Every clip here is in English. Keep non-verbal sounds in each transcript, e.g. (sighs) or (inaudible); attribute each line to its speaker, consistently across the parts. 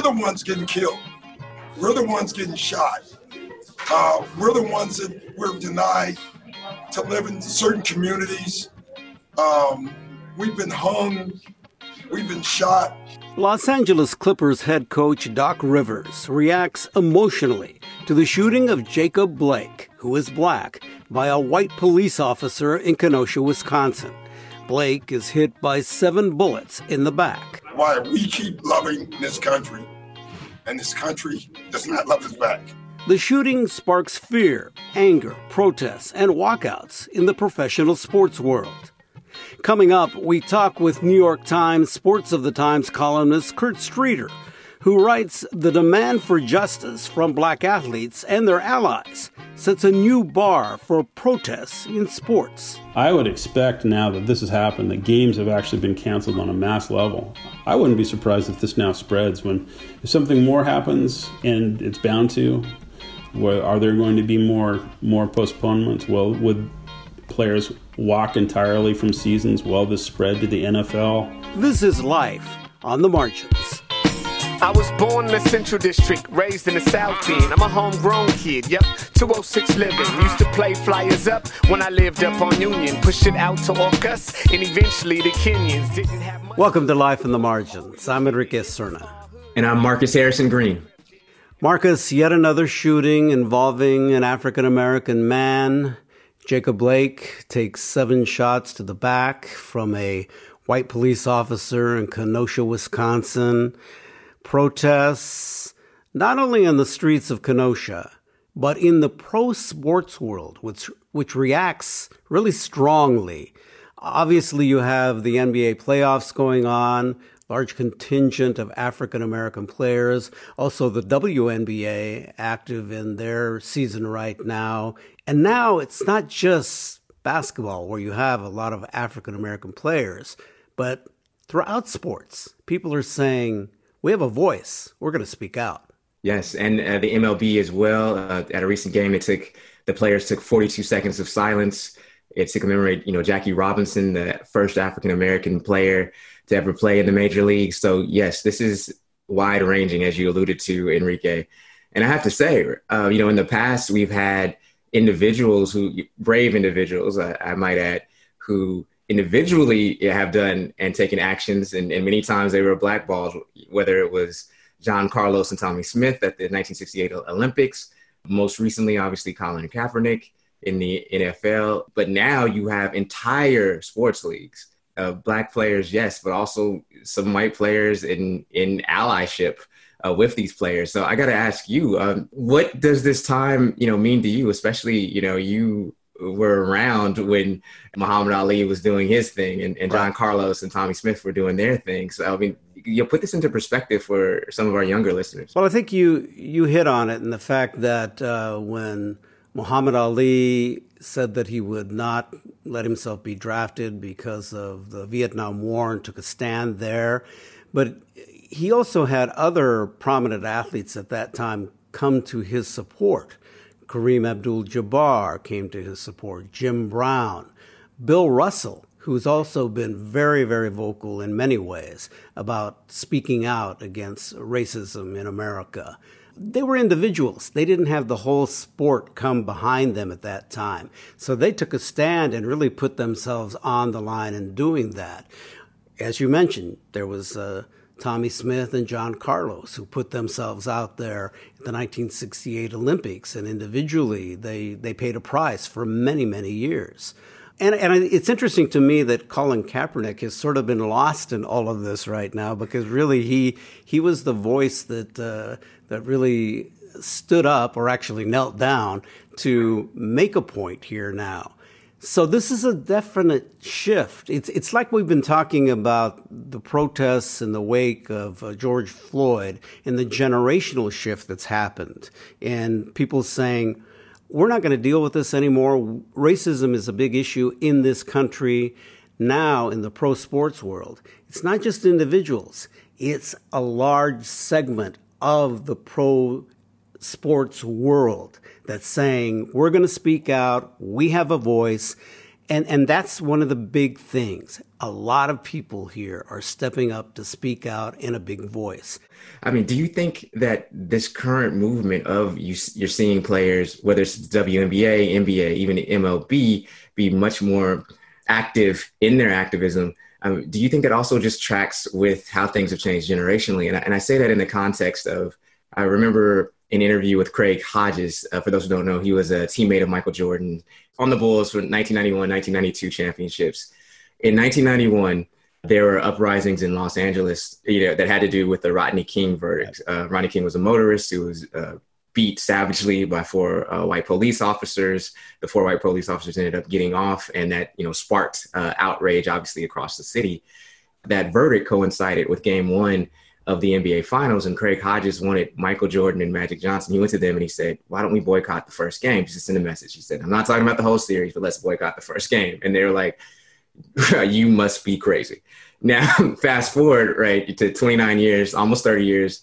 Speaker 1: we're the ones getting killed. We're the ones getting shot. Uh, we're the ones that we're denied to live in certain communities. Um, we've been hung. We've been shot.
Speaker 2: Los Angeles Clippers head coach Doc Rivers reacts emotionally to the shooting of Jacob Blake, who is black, by a white police officer in Kenosha, Wisconsin. Blake is hit by seven bullets in the back.
Speaker 1: Why we keep loving this country, and this country does not love us back.
Speaker 2: The shooting sparks fear, anger, protests, and walkouts in the professional sports world. Coming up, we talk with New York Times Sports of the Times columnist Kurt Streeter, who writes The demand for justice from black athletes and their allies sets a new bar for protests in sports.
Speaker 3: I would expect now that this has happened, that games have actually been canceled on a mass level. I wouldn't be surprised if this now spreads when if something more happens and it's bound to. are there going to be more more postponements? Well, would players walk entirely from seasons while this spread to the NFL?
Speaker 2: This is life on the margins.
Speaker 4: I was born in the Central District, raised in the South End. I'm a homegrown kid, yep, 206 living. Used to play flyers up when I lived up on Union. Pushed it out to Orcas, and eventually the Kenyans didn't have much.
Speaker 2: Welcome to Life in the Margins. I'm Enrique Cerna.
Speaker 5: And I'm Marcus Harrison Green.
Speaker 2: Marcus, yet another shooting involving an African American man. Jacob Blake takes seven shots to the back from a white police officer in Kenosha, Wisconsin. Protests, not only in the streets of Kenosha, but in the pro sports world, which, which reacts really strongly. Obviously, you have the NBA playoffs going on, large contingent of African American players, also the WNBA active in their season right now, and now it's not just basketball where you have a lot of African American players, but throughout sports, people are saying, we have a voice. We're going to speak out.
Speaker 5: Yes, and uh, the MLB as well. Uh, at a recent game, it took the players took 42 seconds of silence. It's to commemorate, you know, Jackie Robinson, the first African American player to ever play in the major league. So yes, this is wide ranging, as you alluded to, Enrique. And I have to say, uh, you know, in the past we've had individuals who brave individuals, I, I might add, who individually have done and taken actions, and, and, many times they were blackballed, whether it was John Carlos and Tommie Smith at the 1968 Olympics, most recently, obviously, Colin Kaepernick in the NFL. But now you have entire sports leagues, of black players, yes, but also some white players in, in allyship uh, with these players. So I got to ask you, um, what does this time, you know, mean to you? Especially, you know, you were around when Muhammad Ali was doing his thing, and, and John. Carlos and Tommie Smith were doing their thing. So I mean, you put this into perspective for some of our younger listeners.
Speaker 2: Well, I think you you hit on it in the fact that uh, when Muhammad Ali said that he would not let himself be drafted because of the Vietnam War and took a stand there, but he also had other prominent athletes at that time come to his support. Kareem Abdul Jabbar came to his support, Jim Brown, Bill Russell, who's also been very, very vocal in many ways about speaking out against racism in America. They were individuals. They didn't have the whole sport come behind them at that time. So they took a stand and really put themselves on the line in doing that. As you mentioned, there was uh, Tommie Smith and John Carlos, who put themselves out there at the 1968 Olympics, and individually they, they paid a price for many, many years. And, and it's interesting to me that Colin Kaepernick has sort of been lost in all of this right now because really he he was the voice that uh, that really stood up or actually knelt down to make a point here now. So this is a definite shift. It's it's like we've been talking about the protests in the wake of uh, George Floyd and the generational shift that's happened, and people saying we're not going to deal with this anymore. Racism is a big issue in this country now in the pro sports world. It's not just individuals; it's a large segment of the pro sports world that's saying we're going to speak out, we have a voice, And, and that's one of the big things. A lot of people here are stepping up to speak out in a big voice.
Speaker 5: I mean, do you think that this current movement of you, you're seeing players, whether it's WNBA, NBA, even MLB, be much more active in their activism? Um, do you think that also just tracks with how things have changed generationally? And I, and I say that in the context of, I remember an interview with Craig Hodges. Uh, for those who don't know, he was a teammate of Michael Jordan on the Bulls for 1991, 1992 championships. In 1991, there were uprisings in Los Angeles, you know, that had to do with the Rodney King verdict. Uh, Rodney King was a motorist who was uh, beat savagely by four uh, white police officers. The four white police officers ended up getting off, and that you know sparked uh, outrage, obviously across the city. That verdict coincided with Game One of the NBA Finals, and Craig Hodges wanted Michael Jordan and Magic Johnson. He went to them and he said, "Why don't we boycott the first game?" Just send a message. He said, "I'm not talking about the whole series, but let's boycott the first game." And they were like, (laughs) "You must be crazy." Now, (laughs) fast forward right to 29 years, almost 30 years,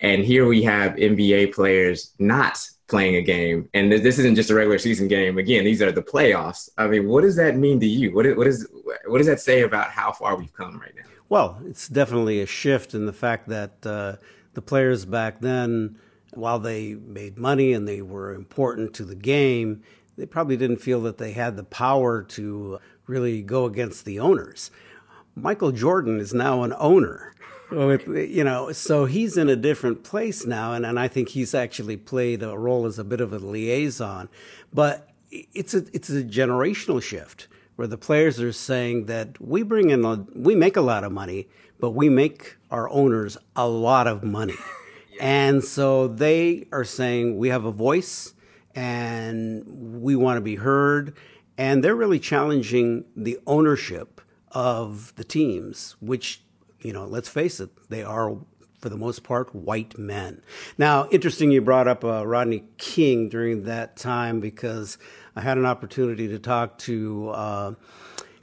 Speaker 5: and here we have NBA players not playing a game, and this isn't just a regular season game. Again, these are the playoffs. I mean, what does that mean to you? What, what is what does that say about how far we've come right now?
Speaker 2: Well, it's definitely a shift in the fact that uh, the players back then, while they made money and they were important to the game, they probably didn't feel that they had the power to really go against the owners. Michael Jordan is now an owner. With, you know, so he's in a different place now, and, and I think he's actually played a role as a bit of a liaison. But it's a it's a generational shift where the players are saying that we bring in a, we make a lot of money, but we make our owners a lot of money. And so they are saying we have a voice and we want to be heard. And they're really challenging the ownership of the teams, which, you know, let's face it, they are for the most part, white men. Now, interesting you brought up uh, Rodney King during that time because I had an opportunity to talk to uh,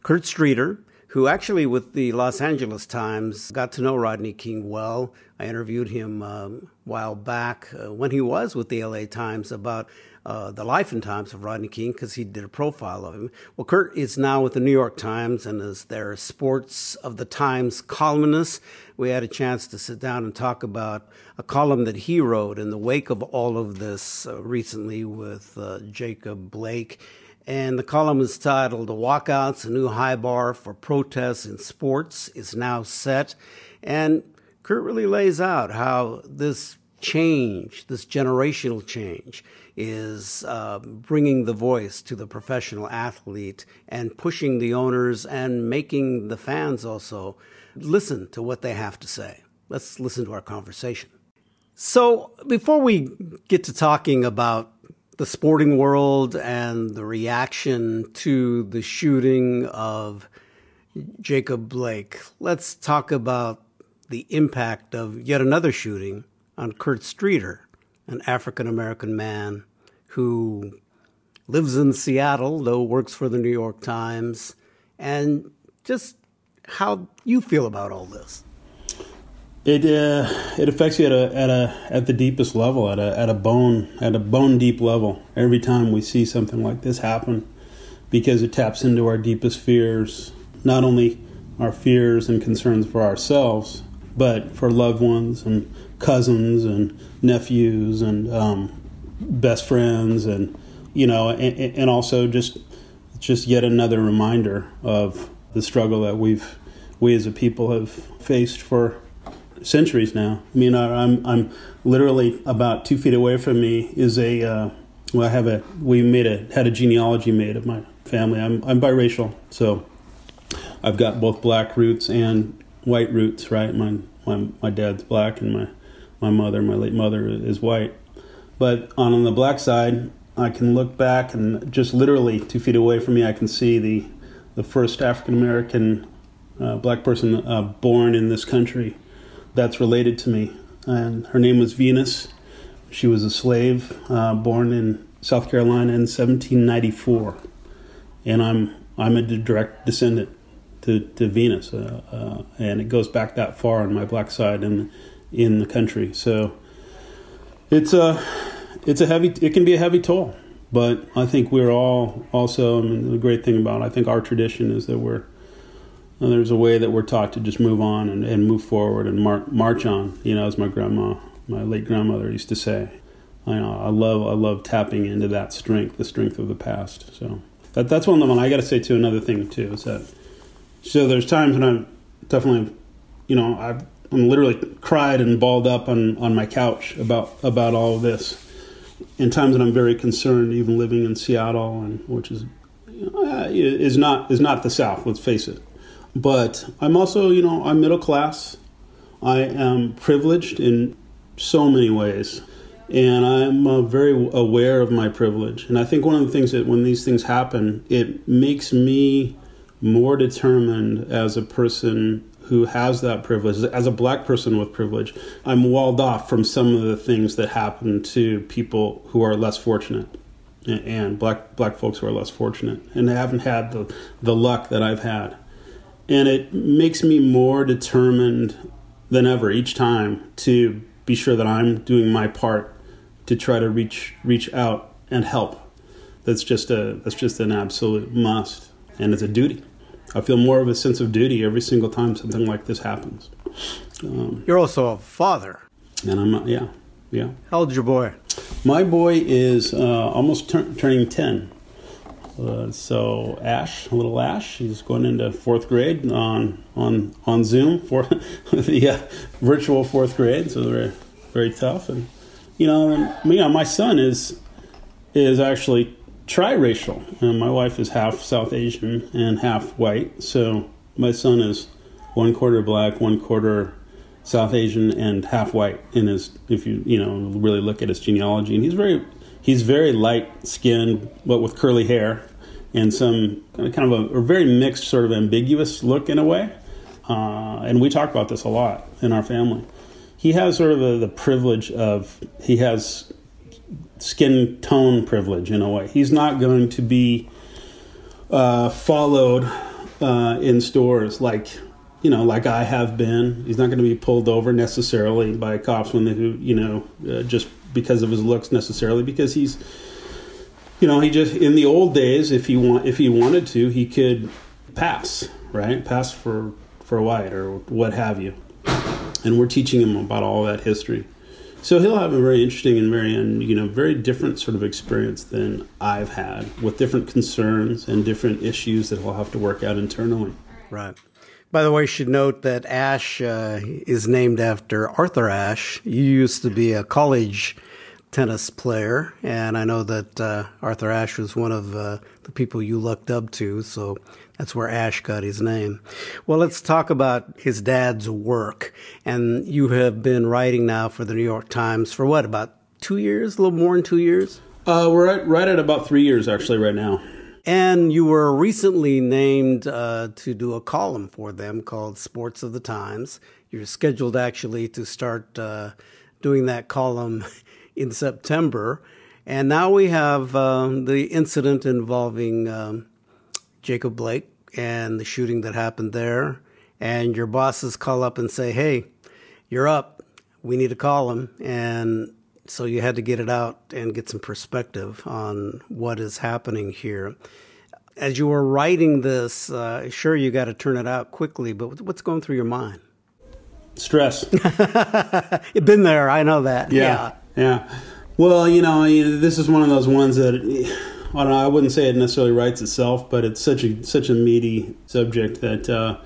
Speaker 2: Kurt Streeter, who actually, with the Los Angeles Times, got to know Rodney King well. I interviewed him um, a while back uh, when he was with the LA Times about uh, the life and times of Rodney King because he did a profile of him. Well, Kurt is now with the New York Times and is their Sports of the Times columnist. We had a chance to sit down and talk about a column that he wrote in the wake of all of this uh, recently with uh, Jacob Blake. And the column is titled The Walkouts, a new high bar for protests in sports is now set. And Kurt really lays out how this change, this generational change, is uh, bringing the voice to the professional athlete and pushing the owners and making the fans also listen to what they have to say. Let's listen to our conversation. So, before we get to talking about the sporting world and the reaction to the shooting of Jacob Blake, let's talk about the impact of yet another shooting on Kurt Streeter, an African American man who lives in Seattle, though works for the New York Times, and just how you feel about all this.
Speaker 3: It uh, it affects you at a at a at the deepest level, at a at a bone at a bone deep level. Every time we see something like this happen, because it taps into our deepest fears, not only our fears and concerns for ourselves, but for loved ones and cousins and nephews and um, best friends, and you know, and, and also just just yet another reminder of the struggle that we've we as a people have faced for centuries now. I mean, I'm I'm literally about two feet away from me is a uh, well, I have a we made a had a genealogy made of my family. I'm I'm biracial, so I've got both black roots and white roots. Right, my my my dad's black and my my mother, my late mother, is white. But on, the black side, I can look back and just literally two feet away from me, I can see the the first African American uh, black person uh, born in this country that's related to me. And her name was Venus. She was a slave uh, born in South Carolina in 1794, and I'm I'm a direct descendant to, to Venus, uh, uh, and it goes back that far on my black side in in the country. So it's a it's a heavy it can be a heavy toll But I think we're all also, I mean, the great thing about I think our tradition is that we're uh, there's a way that we're taught to just move on and, and move forward and mar- march on. You know, as my grandma, my late grandmother used to say. I know I love I love tapping into that strength, the strength of the past. So that that's one of them. I got to say too. Another thing too is that so there's times when I'm definitely, you know, I've I'm literally cried and balled up on, on my couch about about all of this. In times that I'm very concerned, even living in Seattle, and which is uh, is not is not the South. Let's face it. But I'm also, you know, I'm middle class. I am privileged in so many ways, and I'm uh, very aware of my privilege. And I think one of the things that when these things happen, it makes me more determined as a person who has that privilege, as a black person with privilege, I'm walled off from some of the things that happen to people who are less fortunate and black black folks who are less fortunate and haven't had the, the luck that I've had. And it makes me more determined than ever each time to be sure that I'm doing my part to try to reach reach out and help. That's just a that's just an absolute must and it's a duty. I feel more of a sense of duty every single time something like this happens.
Speaker 2: Um, You're also a father.
Speaker 3: And I'm, yeah, yeah.
Speaker 2: How old's your boy?
Speaker 3: My boy is uh, almost tur- turning 10. Uh, so Ash, a little Ash, he's going into fourth grade on on on Zoom for (laughs) the uh, virtual fourth grade. So very very tough, and you know, and, you know, my son is is actually triracial. And my wife is half South Asian and half white. So my son is one quarter black, one quarter South Asian, and half white. In his, if you you know really look at his genealogy, and he's very he's very light skinned, but with curly hair and some kind of a, a very mixed, sort of ambiguous look in a way. Uh, and we talk about this a lot in our family. He has sort of the privilege of he has skin tone privilege in a way. He's not going to be uh, followed uh, in stores like you know, like I have been. He's not going to be pulled over necessarily by cops when they, you know, uh, just because of his looks necessarily, because he's, you know, he just in the old days, if he want, if he wanted to, he could pass, right, pass for for white or what have you, and we're teaching him about all that history. So he'll have a very interesting and very, you know, very different sort of experience than I've had, with different concerns and different issues that he'll have to work out internally.
Speaker 2: Right. By the way, you should note that Ash uh, is named after Arthur Ashe. You used to be a college tennis player, and I know that uh, Arthur Ashe was one of uh, the people you looked up to. So that's where Ash got his name. Well, let's talk about his dad's work. And you have been writing now for the New York Times for what, about two years? A little more than two years?
Speaker 3: Uh, we're at, right at about three years, actually, right now.
Speaker 2: And you were recently named uh, to do a column for them called Sports of the Times. You're scheduled actually to start uh, doing that column (laughs) in September. And now we have um, the incident involving um, Jacob Blake and the shooting that happened there, and your bosses call up and say, "Hey, you're up. We need to call him." And so you had to get it out and get some perspective on what is happening here. As you were writing this, uh, sure you got to turn it out quickly, but what's going through your mind?
Speaker 3: Stress. (laughs)
Speaker 2: You've been there. I know that.
Speaker 3: Yeah. Yeah. yeah. Well, you know, this is one of those ones that I don't know. I wouldn't say it necessarily writes itself, but it's such a such a meaty subject that uh,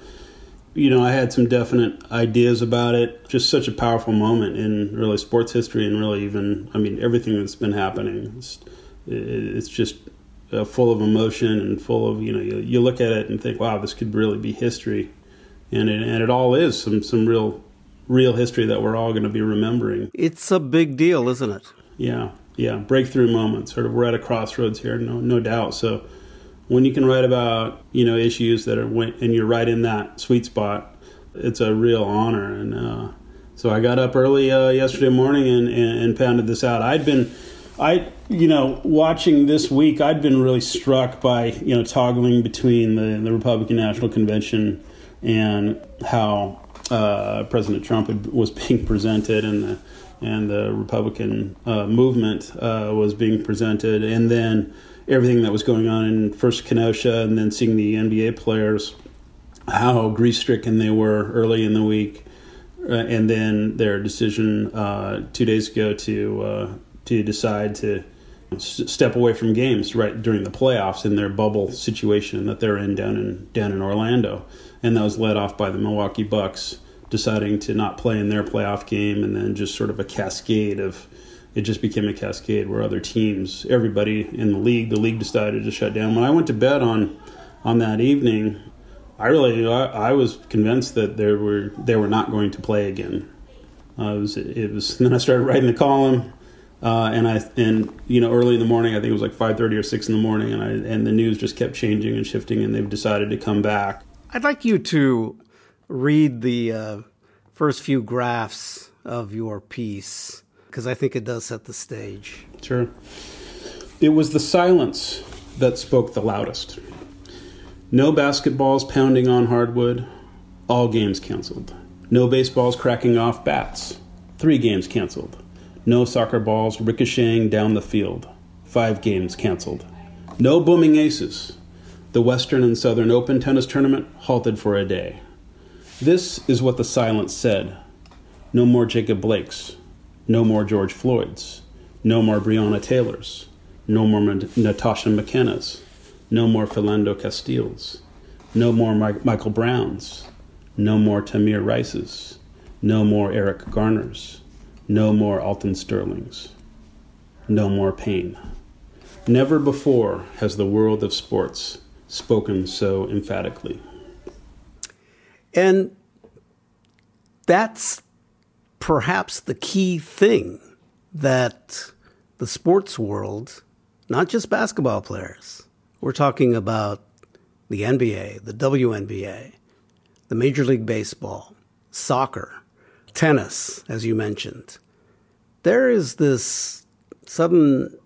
Speaker 3: you know I had some definite ideas about it. Just such a powerful moment in really sports history, and really even I mean everything that's been happening. It's, it's just uh, full of emotion and full of you know you, you look at it and think, wow, this could really be history, and it, and it all is some some real real history that we're all going to be remembering.
Speaker 2: It's a big deal, isn't it?
Speaker 3: Yeah yeah, breakthrough moments. Sort of, we're at a crossroads here, no, no doubt. So, when you can write about you know issues that are and you're right in that sweet spot, it's a real honor. And uh, so, I got up early uh, yesterday morning and, and, and pounded this out. I'd been, I you know, watching this week, I'd been really struck by you know toggling between the the Republican National Convention and how uh, President Trump was being presented and the and the Republican uh, movement uh, was being presented, and then everything that was going on in first Kenosha, and then seeing the NBA players, how grief stricken they were early in the week, uh, and then their decision uh, two days ago to uh, to decide to step away from games right during the playoffs in their bubble situation that they're in down in down in Orlando, and that was led off by the Milwaukee Bucks deciding to not play in their playoff game, and then just sort of a cascade of it just became a cascade where other teams, everybody in the league, the league decided to shut down. When I went to bed on on that evening, I really I, I was convinced that they were they were not going to play again. Uh, it was it was. (laughs) Then I started writing the column. Uh, and I and you know early in the morning I think it was like five thirty or six in the morning and I and the news just kept changing and shifting and they've decided to come back.
Speaker 2: I'd like you to read the uh, first few graphs of your piece because I think it does set the stage.
Speaker 3: Sure. It was the silence that spoke the loudest. No basketballs pounding on hardwood, all games canceled. No baseballs cracking off bats, three games canceled. No soccer balls ricocheting down the field, five games canceled. No booming aces. The Western and Southern Open tennis tournament halted for a day. This is what the silence said no more Jacob Blakes, no more George Floyds, no more Breonna Taylors, no more Natasha McKenna's, no more Philando Castiles, no more Michael Browns, no more Tamir Rice's, no more Eric Garner's, no more Alton Sterling's, no more pain. Never before has the world of sports spoken so emphatically.
Speaker 2: And that's perhaps the key thing that the sports world, not just basketball players, we're talking about the NBA, the WNBA, the Major League Baseball, soccer, tennis, as you mentioned. There is this sudden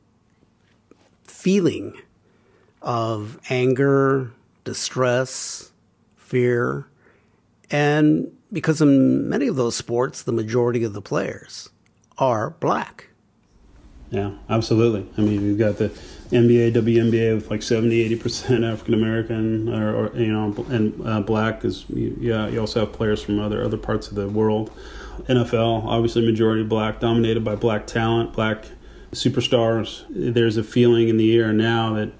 Speaker 2: feeling of anger, distress, fear, and because in many of those sports, the majority of the players are black.
Speaker 3: Yeah, absolutely. I mean, you've got the NBA, WNBA with like 70, 80% African American, or, or, you know, and uh, black is yeah. You also have players from other other parts of the world. NFL, obviously, majority black, dominated by black talent, black superstars. There's a feeling in the air now that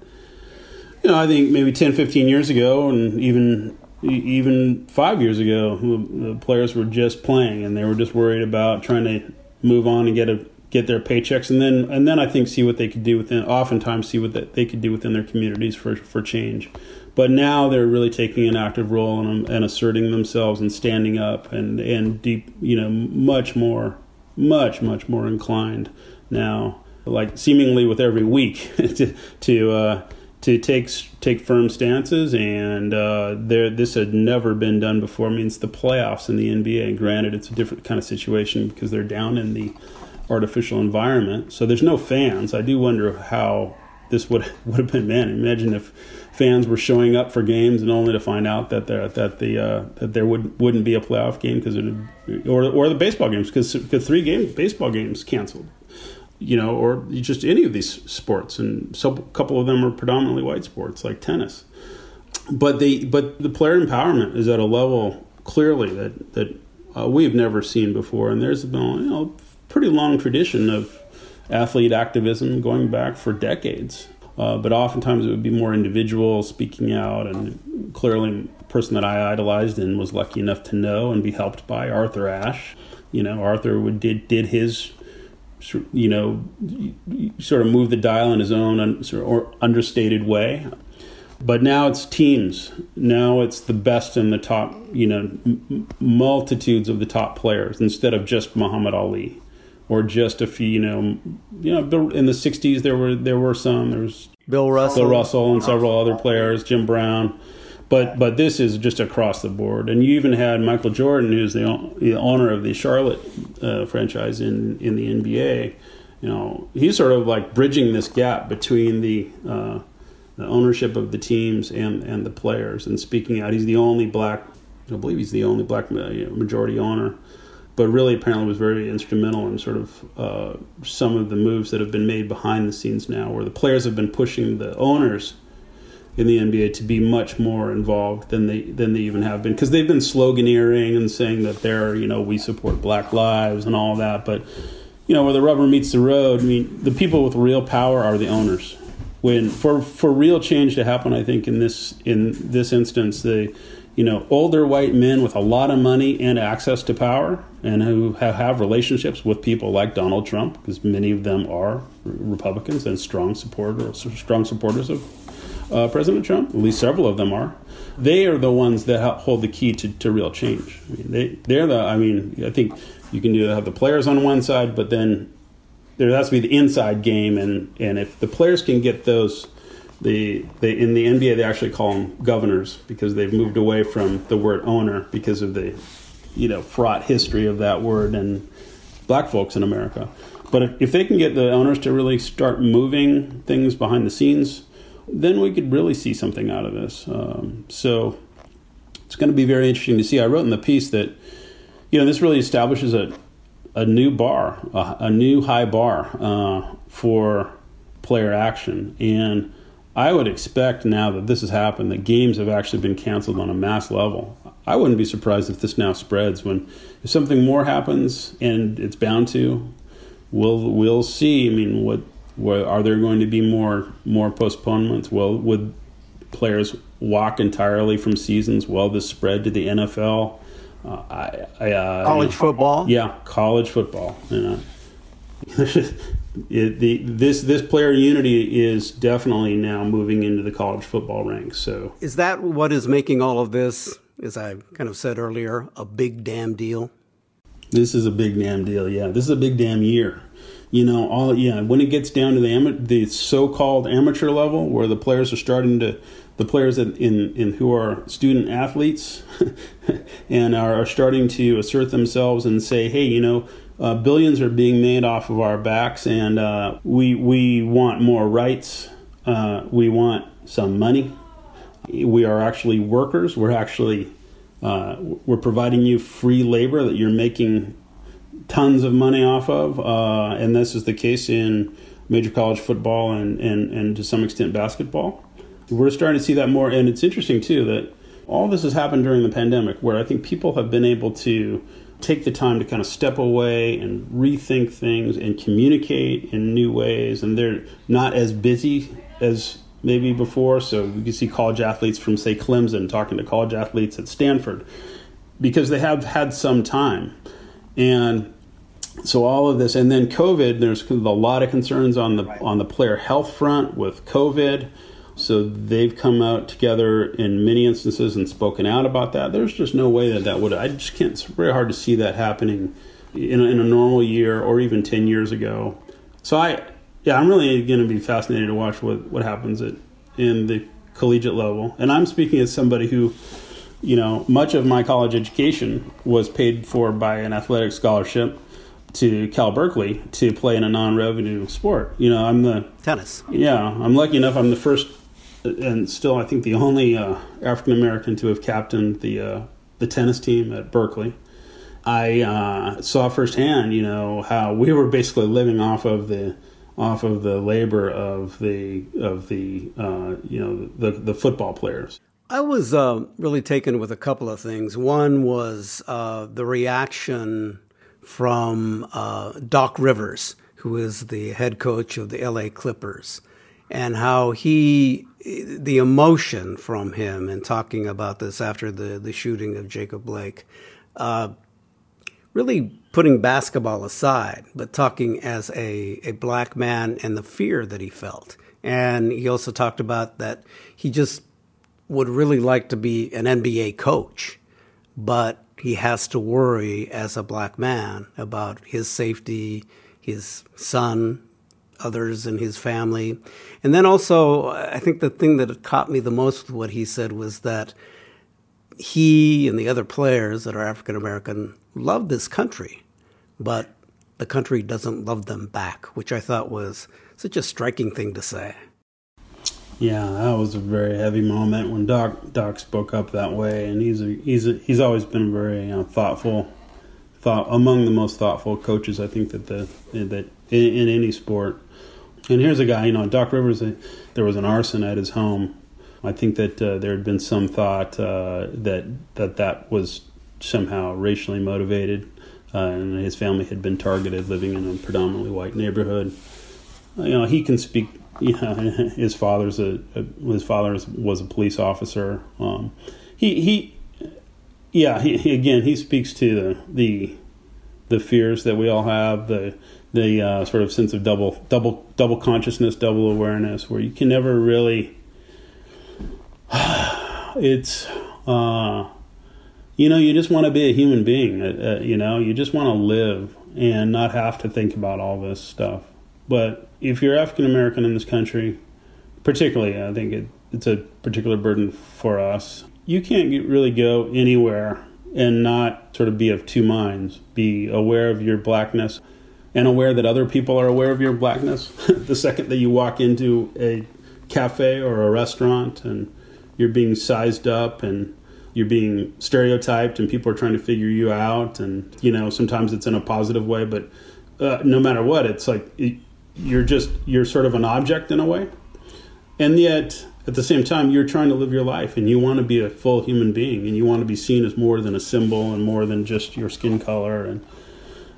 Speaker 3: you know, I think maybe 10, 15 years ago, and even even five years ago, the players were just playing and they were just worried about trying to move on and get a get their paychecks, and then and then I think see what they could do within. Oftentimes, see what they could do within their communities for for change. But now they're really taking an active role and, and asserting themselves and standing up and and deep, you know, much more, much much more inclined now, like seemingly with every week (laughs) to to. Uh, to take take firm stances, and uh, there this had never been done before. I mean, it's the playoffs in the NBA. and Granted, it's a different kind of situation because they're down in the artificial environment, so there's no fans. I do wonder how this would (laughs) would have been man. Imagine if fans were showing up for games and only to find out that there that the uh, that there would wouldn't be a playoff game because it or or the baseball games because because three games baseball games canceled you know, or just any of these sports, and so a couple of them are predominantly white sports like tennis. But they, but the player empowerment is at a level clearly that that uh, we've never seen before, and there's been you know pretty long tradition of athlete activism going back for decades. Uh, but oftentimes it would be more individual speaking out, and clearly, the person that I idolized and was lucky enough to know and be helped by Arthur Ashe. You know, Arthur would did did his you know, sort of move the dial in his own sort of or understated way. But now it's teams. Now it's the best and the top, you know, m- multitudes of the top players instead of just Muhammad Ali or just a few, you know, you know, in the '60s there were there were some. There was
Speaker 2: Bill Russell,
Speaker 3: Bill Russell, and several other players, Jim Brown. But but this is just across the board, and you even had Michael Jordan, who's the, the owner of the Charlotte uh, franchise in in the NBA. You know, he's sort of like bridging this gap between the uh, the ownership of the teams and and the players, and speaking out. He's the only black I believe he's the only black majority owner, but really apparently was very instrumental in sort of uh, some of the moves that have been made behind the scenes now, where the players have been pushing the owners in the NBA to be much more involved than they than they even have been because they've been sloganeering and saying that they're you know we support Black lives and all that, but you know where the rubber meets the road. I mean, the people with real power are the owners. When for for real change to happen, I think in this in this instance, the you know older white men with a lot of money and access to power and who have relationships with people like Donald Trump, because many of them are Republicans and strong supporters strong supporters of uh, President Trump. At least several of them are. They are the ones that hold the key to, to real change. I mean, they they're the. I mean, I think you can have the players on one side, but then there has to be the inside game, and and if the players can get those. The, in the NBA they actually call them governors because they've moved away from the word owner because of the you know fraught history of that word and black folks in America. But if they can get the owners to really start moving things behind the scenes, then we could really see something out of this. Um, so it's going to be very interesting to see. I wrote in the piece that you know this really establishes a a new bar, a, a new high bar uh, for player action, and I would expect now that this has happened that games have actually been canceled on a mass level. I wouldn't be surprised if this now spreads when if something more happens and it's bound to. We'll we'll see. I mean, what well, are there going to be more more postponements? Well, would players walk entirely from seasons? Will this spread to the NFL? Uh, I, I,
Speaker 2: uh, college football.
Speaker 3: Yeah, college football. You know, (laughs) it, the, this this player unity is definitely now moving into the college football ranks. So,
Speaker 2: is that what is making all of this? As I kind of said earlier, a big damn deal.
Speaker 3: This is a big damn deal. Yeah, this is a big damn year you know all yeah when it gets down to the ama- the so-called amateur level where the players are starting to the players in in, in who are student athletes (laughs) and are, are, starting to assert themselves and say hey you know uh, billions are being made off of our backs and uh, we we want more rights uh, we want some money. We are actually workers. We're actually uh, we're providing you free labor that you're making tons of money off of, uh, and this is the case in major college football and, and, and to some extent basketball. We're starting to see that more, and it's interesting too that all this has happened during the pandemic, where I think people have been able to take the time to kind of step away and rethink things and communicate in new ways, and they're not as busy as maybe before. So you can see college athletes from, say, Clemson talking to college athletes at Stanford because they have had some time. And so all of this, and then COVID. There's a lot of concerns on the on the player health front with COVID. So they've come out together in many instances and spoken out about that. There's just no way that that would. I just can't. It's very hard to see that happening in a, in a normal year or even ten years ago. So I, yeah, I'm really going to be fascinated to watch what what happens at in the collegiate level. And I'm speaking as somebody who you know, much of my college education was paid for by an athletic scholarship to Cal Berkeley to play in a non-revenue sport. You know, I'm the
Speaker 2: tennis.
Speaker 3: Yeah, I'm lucky enough. I'm the first, and still I think the only uh, African American to have captained the uh, the tennis team at Berkeley. I uh, saw firsthand, you know, how we were basically living off of the off of the labor of the of the uh, you know the the football players.
Speaker 2: I was uh, really taken with a couple of things. One was uh, the reaction from uh, Doc Rivers, who is the head coach of the LA Clippers, and how he, the emotion from him in talking about this after the, the shooting of Jacob Blake, uh, really putting basketball aside, but talking as a, a black man and the fear that he felt. And he also talked about that he just would really like to be an NBA coach, but he has to worry as a black man about his safety, his son, others in his family. And then also, I think the thing that caught me the most with what he said was that he and the other players that are African American love this country, but the country doesn't love them back, which I thought was such a striking thing to say.
Speaker 3: Yeah, that was a very heavy moment when Doc Doc spoke up that way, and he's a, he's a, he's always been very you know, thoughtful, thought among the most thoughtful coaches I think that the that in, in any sport. And here's a guy, you know, Doc Rivers. There was an arson at his home. I think that uh, there had been some thought uh, that that that was somehow racially motivated, uh, and his family had been targeted, living in a predominantly white neighborhood. You know, he can speak yeah, (laughs) his father's a, a his father was a police officer. Um, he he, yeah, he, again he speaks to the the the fears that we all have, the the uh, sort of sense of double double double consciousness, double awareness, where you can never really. (sighs) It's uh, you know you just want to be a human being. Uh, uh, you know you just want to live and not have to think about all this stuff. But if you're African American in this country, particularly, I think it, it's a particular burden for us. You can't get, really go anywhere and not sort of be of two minds. Be aware of your blackness and aware that other people are aware of your blackness. (laughs) the second that you walk into a cafe or a restaurant and you're being sized up and you're being stereotyped and people are trying to figure you out and you know sometimes it's in a positive way but uh, no matter what it's like it, you're just you're sort of an object in a way. And yet at the same time you're trying to live your life and you want to be a full human being and you want to be seen as more than a symbol and more than just your skin color. And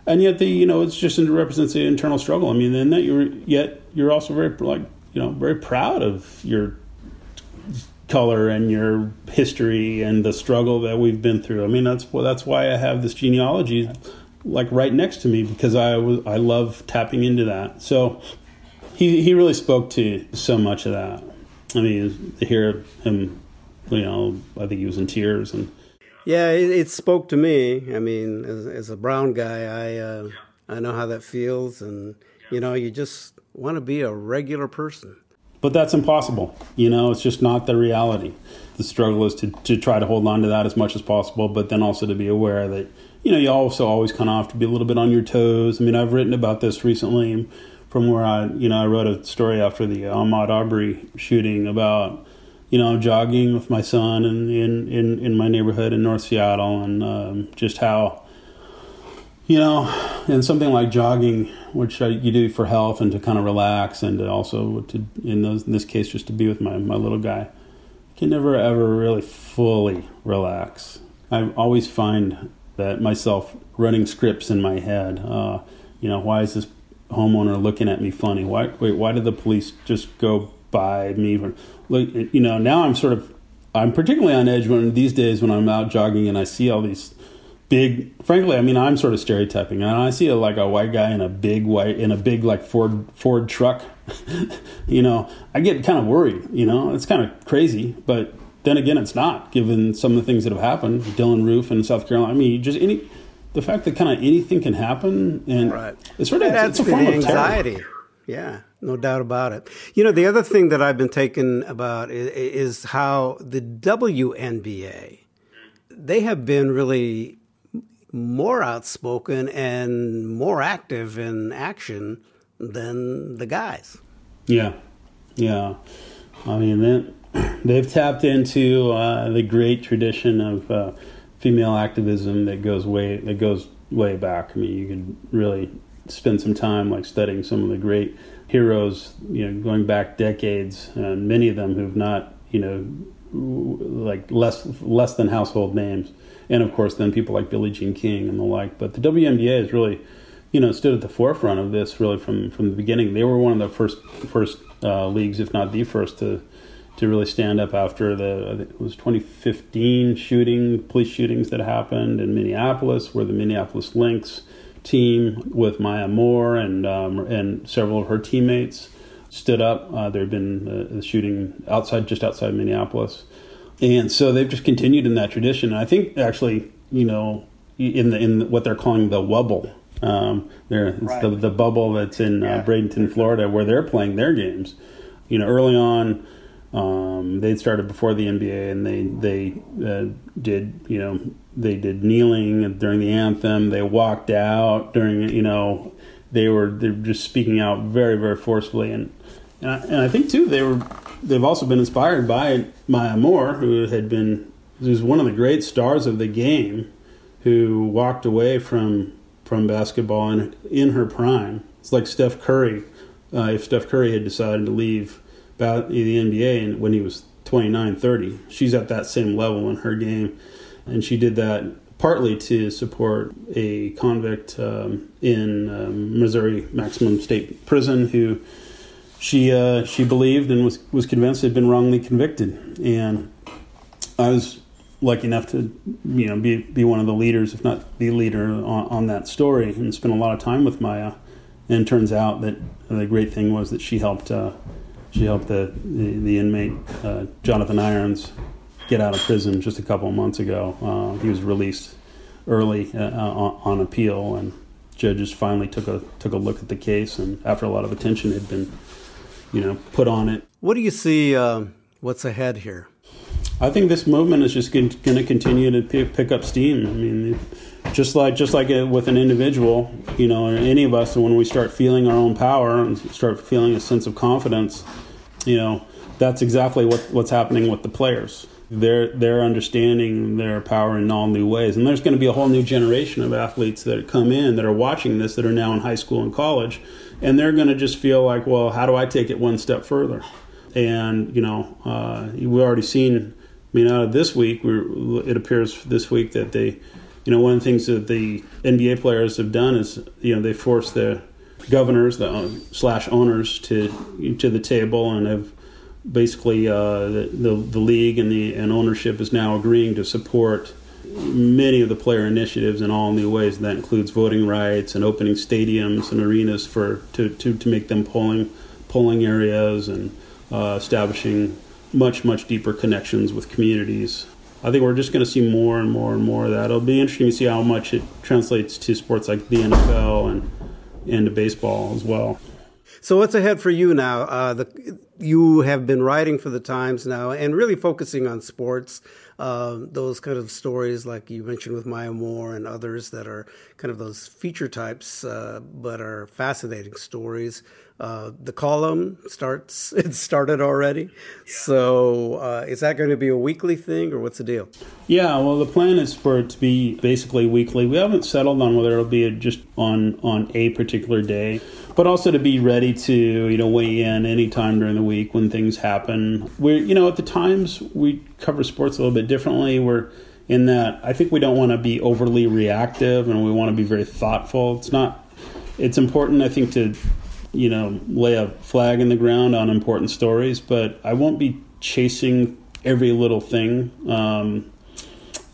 Speaker 3: and yet the you know it's just it represents the internal struggle. I mean and that you're yet you're also very like you know very proud of your color and your history and the struggle that we've been through. I mean that's well that's why i have this genealogy like right next to me because I was I love tapping into that. So he he really spoke to so much of that. I mean, to hear him, you know, I think he was in tears and.
Speaker 2: Yeah, it, it spoke to me. I mean, as, as a brown guy, I uh, I know how that feels, and you know, you just want to be a regular person.
Speaker 3: But that's impossible. You know, it's just not the reality. The struggle is to, to try to hold on to that as much as possible, but then also to be aware that you know, you also always kind of have to be a little bit on your toes. I mean, I've written about this recently from where I, you know, I wrote a story after the Ahmaud Arbery shooting about, you know, jogging with my son and in, in, in my neighborhood in North Seattle and um, just how, you know, and something like jogging, which you do for health and to kind of relax and to also to, in, those, in this case, just to be with my, my little guy, can never ever really fully relax. I always find that myself running scripts in my head. Uh, you know, why is this homeowner looking at me funny? Why wait? Why did the police just go by me? Look, you know, now I'm sort of I'm particularly on edge when these days when I'm out jogging and I see all these big. Frankly, I mean, I'm sort of stereotyping, and I see a, like a white guy in a big white in a big like Ford Ford truck. (laughs) you know, I get kind of worried. You know, it's kind of crazy, but then again, it's not given some of the things that have happened. Dylann Roof in South Carolina. I mean, just any the fact that kind of anything can happen, and right. it's sort of it's a form of
Speaker 2: anxiety. Yeah, no doubt about it. You know, the other thing that I've been taken about is, is how the WNBA they have been really more outspoken and more active in action than the guys.
Speaker 3: Yeah, yeah. I mean, that they've tapped into uh, the great tradition of uh, female activism that goes way that goes way back. I mean, you can really spend some time like studying some of the great heroes, you know, going back decades, and many of them who've not, you know, like less less than household names, and of course then people like Billie Jean King and the like. But the WNBA is really, you know, stood at the forefront of this really from from the beginning. They were one of the first first uh, leagues, if not the first, to to really stand up after the it was 2015 shooting police shootings that happened in Minneapolis, where the Minneapolis Lynx team with Maya Moore and um, and several of her teammates stood up. Uh, there had been a shooting outside, just outside Minneapolis, and so they've just continued in that tradition. I think actually, you know, in the in what they're calling the wubble. Um, there, right. the, the bubble that's in uh, yeah. uh, Bradenton, Florida, where they're playing their games. You know, early on, um, they started before the NBA, and they they uh, did you know they did kneeling during the anthem. They walked out during you know they were they were just speaking out very very forcefully, and And I, and I think too they were they've also been inspired by Maya Moore, who had been who's one of the great stars of the game, who walked away from from basketball in in her prime. It's like Steph Curry. Uh, if Steph Curry had decided to leave the NBA and when he was 29, 30, she's at that same level in her game, and she did that partly to support a convict um, in um, Missouri Maximum State Prison who she uh, she believed and was was convinced had been wrongly convicted, and I was lucky enough to you know be be one of the leaders, if not the leader, on, on that story, and spent a lot of time with Maya. And turns out that the great thing was that she helped uh, she helped the the, the inmate uh, Jonathan Irons get out of prison just a couple of months ago. Uh, he was released early uh, on, on appeal, and judges finally took a took a look at the case, and after a lot of attention had been you know, put on it.
Speaker 2: What do you see? Uh, what's ahead here?
Speaker 3: I think this movement is just going to continue to pick up steam. I mean, just like just like with an individual, you know, any of us, when we start feeling our own power and start feeling a sense of confidence, you know, that's exactly what, what's happening with the players. They're they're understanding their power in all new ways, and there's going to be a whole new generation of athletes that come in that are watching this that are now in high school and college and they're going to just feel like, well, how do I take it one step further? And you know, uh, we've already seen. I mean, out of this week, it appears this week that they, you know, one of the things that the NBA players have done is, you know, they forced the governors, the uh, slash owners, to to the table and have basically uh, the, the, the league and the and ownership is now agreeing to support many of the player initiatives in all new ways. And that includes voting rights and opening stadiums and arenas for to, to, to make them polling polling areas and uh, establishing much much deeper connections with communities. I think we're just going to see more and more and more of that. It'll be interesting to see how much it translates to sports like the NFL and and to baseball as well.
Speaker 2: So what's ahead for you now? Uh, the, you have been writing for the Times now and really focusing on sports. Uh, those kind of stories, like you mentioned with Maya Moore and others, that are kind of those feature types, uh, but are fascinating stories. Uh, the column starts; (laughs) it started already. Yeah. So, uh, is that going to be a weekly thing, or what's the deal?
Speaker 3: Yeah, well, the plan is for it to be basically weekly. We haven't settled on whether it'll be just on on a particular day but also to be ready to you know weigh in anytime during the week when things happen. We're, you know at the times we cover sports a little bit differently. We're in that I think we don't want to be overly reactive and we want to be very thoughtful. It's not. It's important I think to you know lay a flag in the ground on important stories, but I won't be chasing every little thing. Um,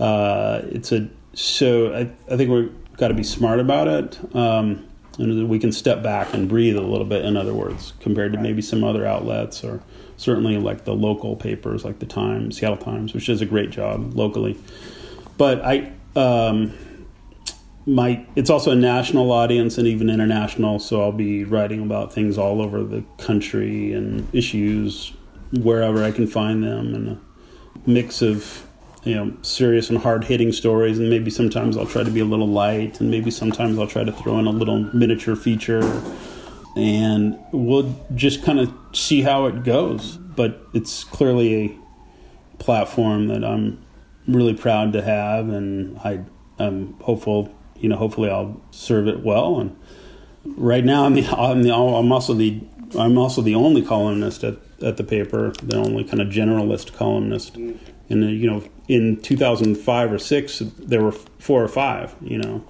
Speaker 3: uh, it's a so I, I think we've got to be smart about it. Um, and we can step back and breathe a little bit in other words compared to maybe some other outlets or certainly like the local papers like the times seattle times which does a great job locally but i um, it's also a national audience and even international so i'll be writing about things all over the country and issues wherever i can find them and a mix of you know serious and hard hitting stories. And maybe sometimes I'll try to be a little light and maybe sometimes I'll try to throw in a little miniature feature. And we'll just kind of see how it goes. But it's clearly a platform that I'm really proud to have and I I'm hopeful you know hopefully I'll serve it well. And right now I'm the I'm the I'm also the I'm also the only columnist at, at the paper the only kind of generalist columnist. And uh, you know in 2005 or six there were four or five you know.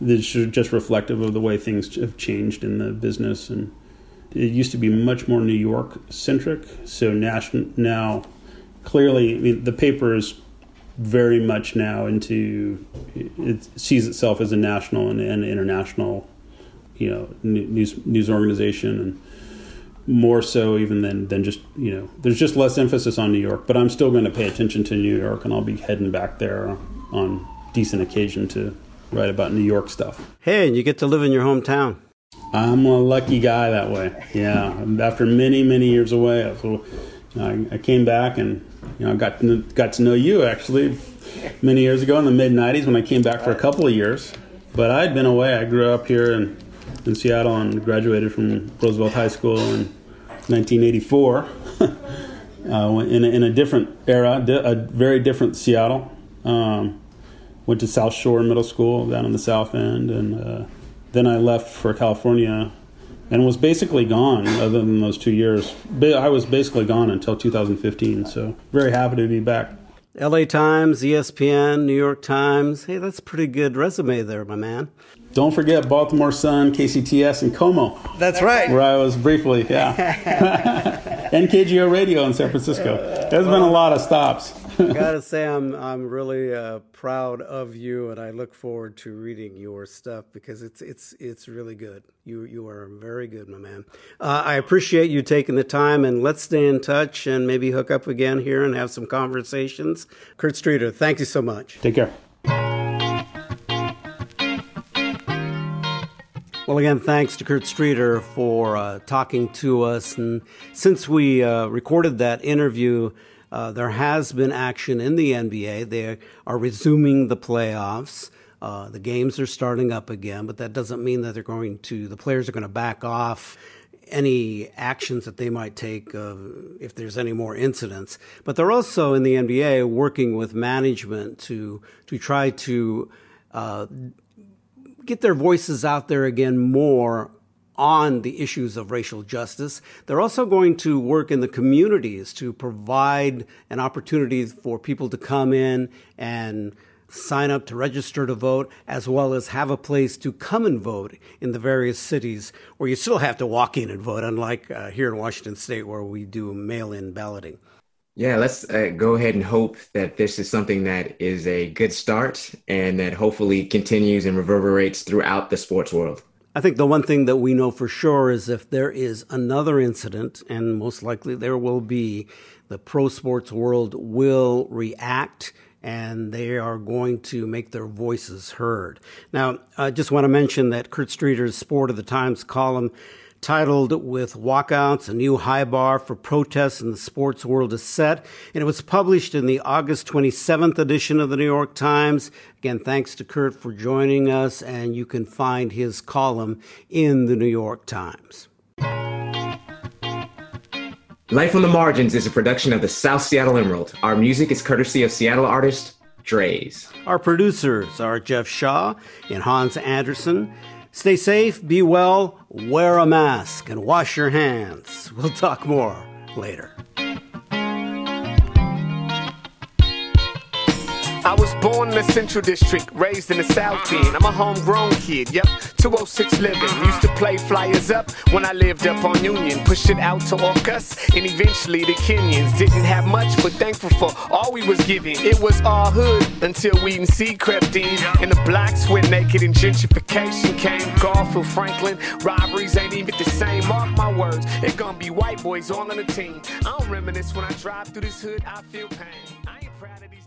Speaker 3: This is just reflective of the way things have changed in the business. And it used to be much more new york centric so national now clearly I mean, the paper is very much now into it sees itself as a national and, and international you know news news organization and more so even than than just you know there's just less emphasis on New York but I'm still going to pay attention to New York and I'll be heading back there on decent occasion to write about New York stuff.
Speaker 2: Hey, and you get to live in your hometown.
Speaker 3: I'm a lucky guy that way. Yeah, after many many years away, so I, I came back and you know got to, got to know you actually many years ago in the mid '90s when I came back for a couple of years. But I'd been away. I grew up here and in Seattle and graduated from Roosevelt High School in 1984. (laughs) uh, in, a, in a different era, a very different Seattle. Um, went to South Shore Middle School down in the South End, and uh, then I left for California and was basically gone other than those two years. I was basically gone until 2015, so very happy to be back.
Speaker 2: LA Times, ESPN, New York Times. Hey, that's a pretty good resume there, my man.
Speaker 3: Don't forget Baltimore Sun, KCTS, and KOMO.
Speaker 2: That's right.
Speaker 3: Where I was briefly, yeah. (laughs) NKGO Radio in San Francisco. There's been a lot of stops.
Speaker 2: Gotta say, I'm I'm really uh, proud of you, and I look forward to reading your stuff because it's it's it's really good. You you are very good, my man. Uh, I appreciate you taking the time, and let's stay in touch and maybe hook up again here and have some conversations. Kurt Streeter, thank you so much.
Speaker 3: Take care.
Speaker 2: Well, again, thanks to Kurt Streeter for uh, talking to us. And since we uh, recorded that interview, uh, there has been action in the NBA. They are resuming the playoffs. Uh, the games are starting up again, but that doesn't mean that they're going to, the players are going to back off any actions that they might take uh, if there's any more incidents. But they're also in the NBA working with management to to try to uh, get their voices out there again more on the issues of racial justice. They're also going to work in the communities to provide an opportunity for people to come in and sign up to register to vote, as well as have a place to come and vote in the various cities where you still have to walk in and vote, unlike uh, here in Washington state where we do mail in balloting.
Speaker 5: Yeah, let's uh, go ahead and hope that this is something that is a good start and that hopefully continues and reverberates throughout the sports world.
Speaker 2: I think the one thing that we know for sure is if there is another incident, and most likely there will be, the pro sports world will react and they are going to make their voices heard. Now, I just want to mention that Kurt Streeter's Sport of the Times column titled With Walkouts, a New High Bar for Protests in the Sports World is Set. And it was published in the August 27th edition of the New York Times. Again, thanks to Kurt for joining us, and you can find his column in the New York Times.
Speaker 5: Life on the Margins is a production of the South Seattle Emerald. Our music is courtesy of Seattle artist Draze.
Speaker 2: Our producers are Jeff Shaw and Hans Anderson. Stay safe, be well, wear a mask, and wash your hands. We'll talk more later.
Speaker 4: I was born in the Central District, raised in the South End. I'm a homegrown kid, yep, 206 living. Used to play flyers up when I lived up on Union. Pushed it out to Orcas and eventually the Kenyans. Didn't have much, but thankful for all we was given. It was all hood until we and C crept in. And the blacks went naked and gentrification came. Garfield Franklin, robberies ain't even the same. Mark my words, it gonna be white boys all on the team. I don't reminisce when I drive through this hood, I feel pain. I ain't proud of these.